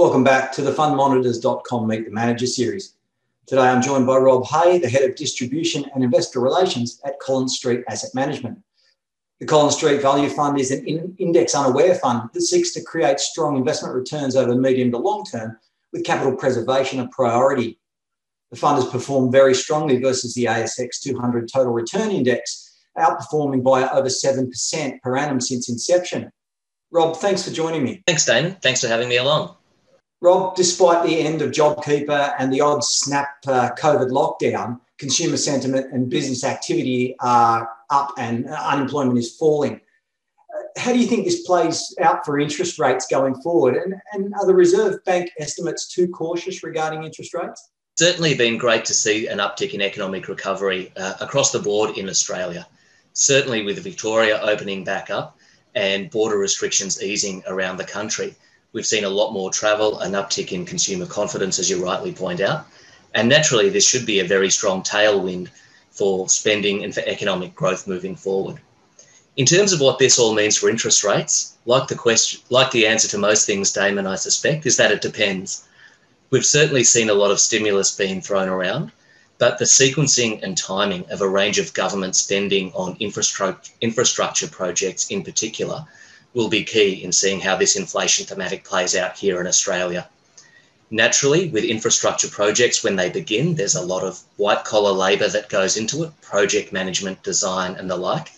Welcome back to the fundmonitors.com Meet the Manager series. Today I'm joined by Rob Hay, the Head of Distribution and Investor Relations at Collins Street Asset Management. The Collins Street Value Fund is an index unaware fund that seeks to create strong investment returns over medium to long term with capital preservation a priority. The fund has performed very strongly versus the ASX 200 total return index, outperforming by over 7% per annum since inception. Rob, thanks for joining me. Thanks, Damon. Thanks for having me along. Rob, despite the end of JobKeeper and the odd snap uh, COVID lockdown, consumer sentiment and business activity are up and unemployment is falling. Uh, how do you think this plays out for interest rates going forward? And, and are the Reserve Bank estimates too cautious regarding interest rates? Certainly been great to see an uptick in economic recovery uh, across the board in Australia. Certainly with Victoria opening back up and border restrictions easing around the country. We've seen a lot more travel, an uptick in consumer confidence, as you rightly point out. And naturally, this should be a very strong tailwind for spending and for economic growth moving forward. In terms of what this all means for interest rates, like the question, like the answer to most things, Damon, I suspect, is that it depends. We've certainly seen a lot of stimulus being thrown around, but the sequencing and timing of a range of government spending on infrastructure, infrastructure projects in particular will be key in seeing how this inflation thematic plays out here in Australia. Naturally, with infrastructure projects, when they begin, there's a lot of white collar labour that goes into it, project management, design, and the like.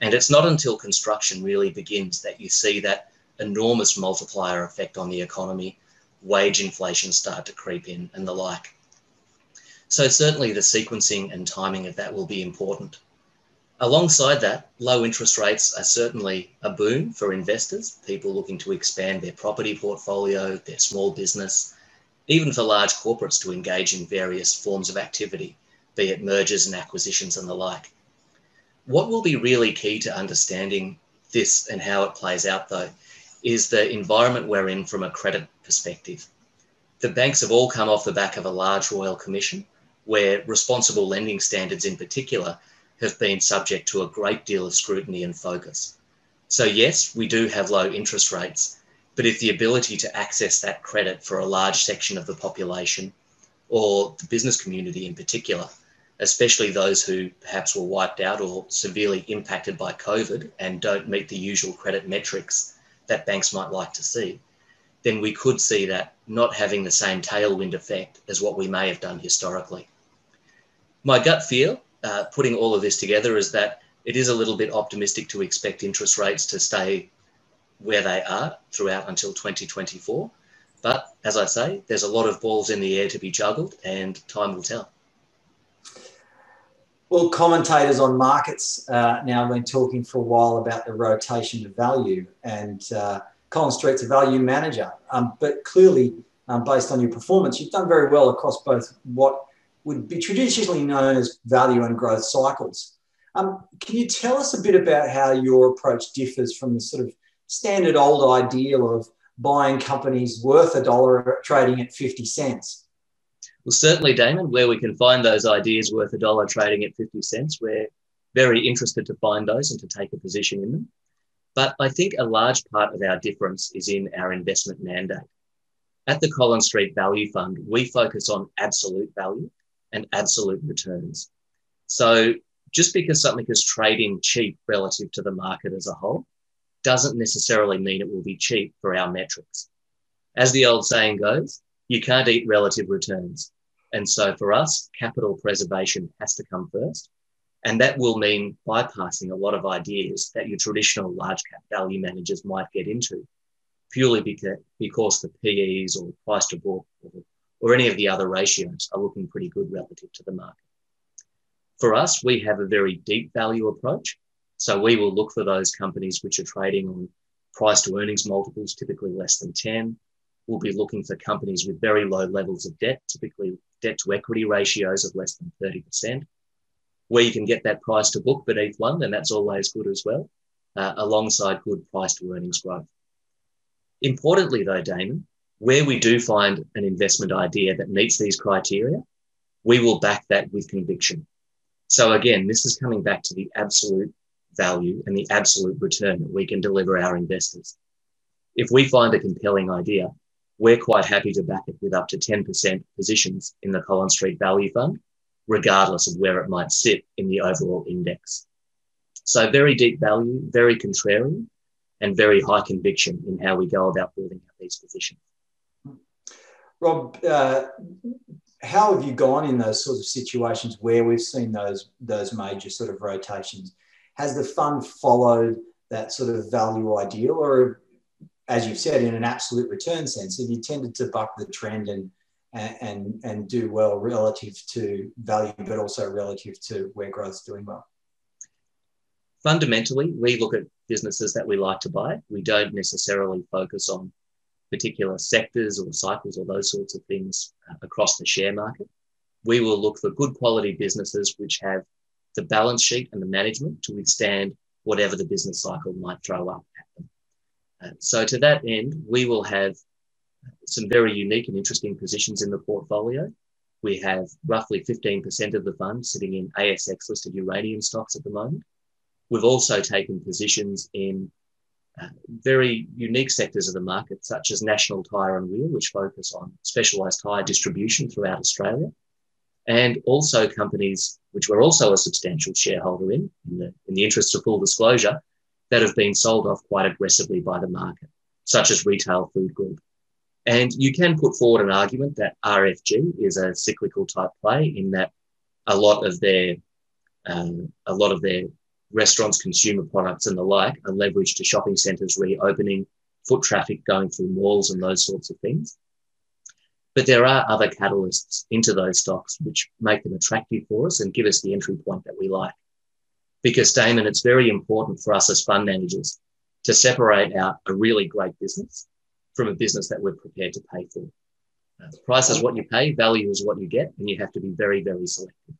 And it's not until construction really begins that you see that enormous multiplier effect on the economy, wage inflation start to creep in, and the like. So, certainly, the sequencing and timing of that will be important. Alongside that, low interest rates are certainly a boon for investors, people looking to expand their property portfolio, their small business, even for large corporates to engage in various forms of activity, be it mergers and acquisitions and the like. What will be really key to understanding this and how it plays out, though, is the environment we're in from a credit perspective. The banks have all come off the back of a large Royal Commission, where responsible lending standards in particular have been subject to a great deal of scrutiny and focus. So, yes, we do have low interest rates, but if the ability to access that credit for a large section of the population or the business community in particular, especially those who perhaps were wiped out or severely impacted by COVID and don't meet the usual credit metrics that banks might like to see, then we could see that not having the same tailwind effect as what we may have done historically. My gut feel, uh, putting all of this together, is that it is a little bit optimistic to expect interest rates to stay where they are throughout until 2024. But as I say, there's a lot of balls in the air to be juggled, and time will tell. Well, commentators on markets uh, now have been talking for a while about the rotation to value, and uh, Collins Street's a value manager. Um, but clearly, um, based on your performance, you've done very well across both what would be traditionally known as value and growth cycles. Um, can you tell us a bit about how your approach differs from the sort of standard old ideal of buying companies worth a dollar trading at 50 cents? Well, certainly, Damon, where we can find those ideas worth a dollar trading at 50 cents, we're very interested to find those and to take a position in them. But I think a large part of our difference is in our investment mandate. At the Collins Street Value Fund, we focus on absolute value and absolute returns. So just because something is trading cheap relative to the market as a whole doesn't necessarily mean it will be cheap for our metrics. As the old saying goes, you can't eat relative returns. And so for us, capital preservation has to come first. And that will mean bypassing a lot of ideas that your traditional large cap value managers might get into purely because, the PEs or price to book or, or any of the other ratios are looking pretty good relative to the market. For us, we have a very deep value approach so we will look for those companies which are trading on price to earnings multiples, typically less than 10. We'll be looking for companies with very low levels of debt, typically debt to equity ratios of less than 30%. Where you can get that price to book beneath one, then that's always good as well, uh, alongside good price to earnings growth. Importantly, though, Damon, where we do find an investment idea that meets these criteria, we will back that with conviction. So again, this is coming back to the absolute value and the absolute return that we can deliver our investors. If we find a compelling idea, we're quite happy to back it with up to 10% positions in the Collins Street Value Fund, regardless of where it might sit in the overall index. So very deep value, very contrarian, and very high conviction in how we go about building up these positions. Rob, uh, how have you gone in those sorts of situations where we've seen those those major sort of rotations? Has the fund followed that sort of value ideal, or as you've said, in an absolute return sense, have you tended to buck the trend and and and do well relative to value, but also relative to where growth's doing well? Fundamentally, we look at businesses that we like to buy. We don't necessarily focus on particular sectors or cycles or those sorts of things uh, across the share market. We will look for good quality businesses which have the balance sheet and the management to withstand whatever the business cycle might throw up at them. Uh, so, to that end, we will have some very unique and interesting positions in the portfolio. We have roughly 15% of the fund sitting in ASX listed uranium stocks at the moment. We've also taken positions in very unique sectors of the market, such as National Tyre and Wheel, which focus on specialised tyre distribution throughout Australia, and also companies which we're also a substantial shareholder in, in the, in the of full disclosure, that have been sold off quite aggressively by the market, such as Retail Food Group. And you can put forward an argument that RFG is a cyclical type play in that a lot of their um, a lot of their restaurants, consumer products, and the like are leveraged to shopping centres reopening, foot traffic going through malls, and those sorts of things. But there are other catalysts into those stocks which make them attractive for us and give us the entry point that we like. Because, Damon, it's very important for us as fund managers to separate out a really great business from a business that we're prepared to pay for. Uh, price is what you pay, value is what you get, and you have to be very, very selective.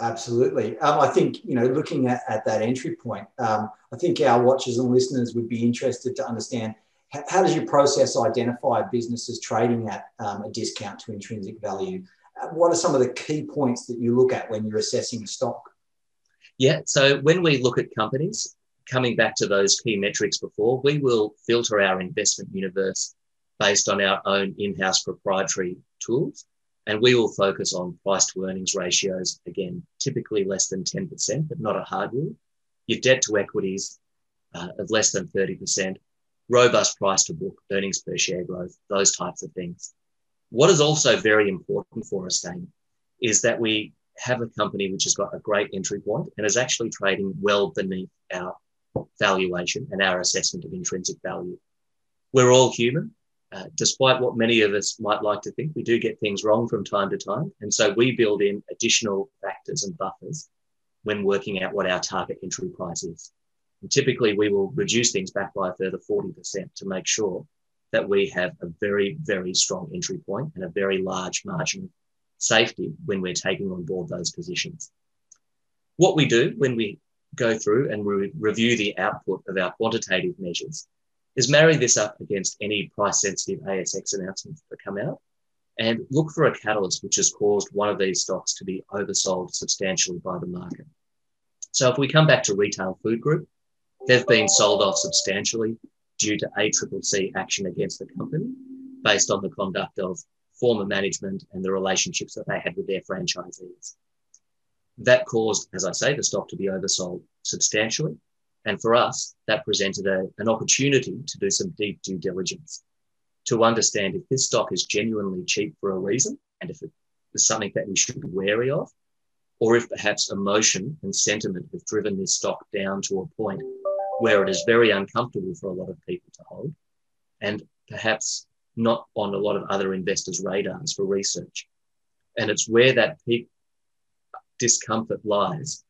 Absolutely. Um, I think, you know, looking at, at that entry point, um, I think our watchers and listeners would be interested to understand how, how does your process identify businesses trading at um, a discount to intrinsic value? Uh, what are some of the key points that you look at when you're assessing stock? Yeah, so when we look at companies, coming back to those key metrics before, we will filter our investment universe based on our own in house proprietary tools. And we will focus on price to earnings ratios, again, typically less than 10%, but not a hard rule. Your debt to equities uh, of less than 30%, robust price to book, earnings per share growth, those types of things. What is also very important for us, Dane, is that we have a company which has got a great entry point and is actually trading well beneath our valuation and our assessment of intrinsic value. We're all human. Uh, despite what many of us might like to think, we do get things wrong from time to time. And so we build in additional factors and buffers when working out what our target entry price is. And typically, we will reduce things back by a further 40% to make sure that we have a very, very strong entry point and a very large margin of safety when we're taking on board those positions. What we do when we go through and re- review the output of our quantitative measures is marry this up against any price sensitive ASX announcements that come out and look for a catalyst which has caused one of these stocks to be oversold substantially by the market. So if we come back to Retail Food Group, they've been sold off substantially due to ACCC action against the company based on the conduct of former management and the relationships that they had with their franchisees. That caused, as I say, the stock to be oversold substantially and for us, that presented a, an opportunity to do some deep due diligence to understand if this stock is genuinely cheap for a reason and if it is something that we should be wary of, or if perhaps emotion and sentiment have driven this stock down to a point where it is very uncomfortable for a lot of people to hold and perhaps not on a lot of other investors' radars for research. And it's where that peak discomfort lies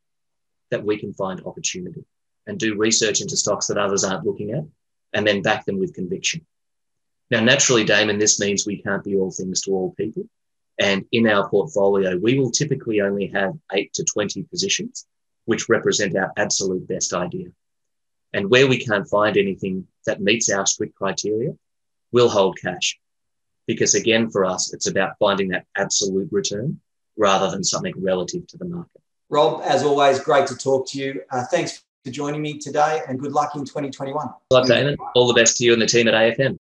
that we can find opportunity and do research into stocks that others aren't looking at and then back them with conviction. Now, naturally, Damon, this means we can't be all things to all people. And in our portfolio, we will typically only have eight to 20 positions, which represent our absolute best idea. And where we can't find anything that meets our strict criteria, we'll hold cash. Because again, for us, it's about finding that absolute return rather than something relative to the market. Rob, as always, great to talk to you. Uh, thanks for joining me today and good luck in 2021. Good luck, Damon. All the best to you and the team at AFM.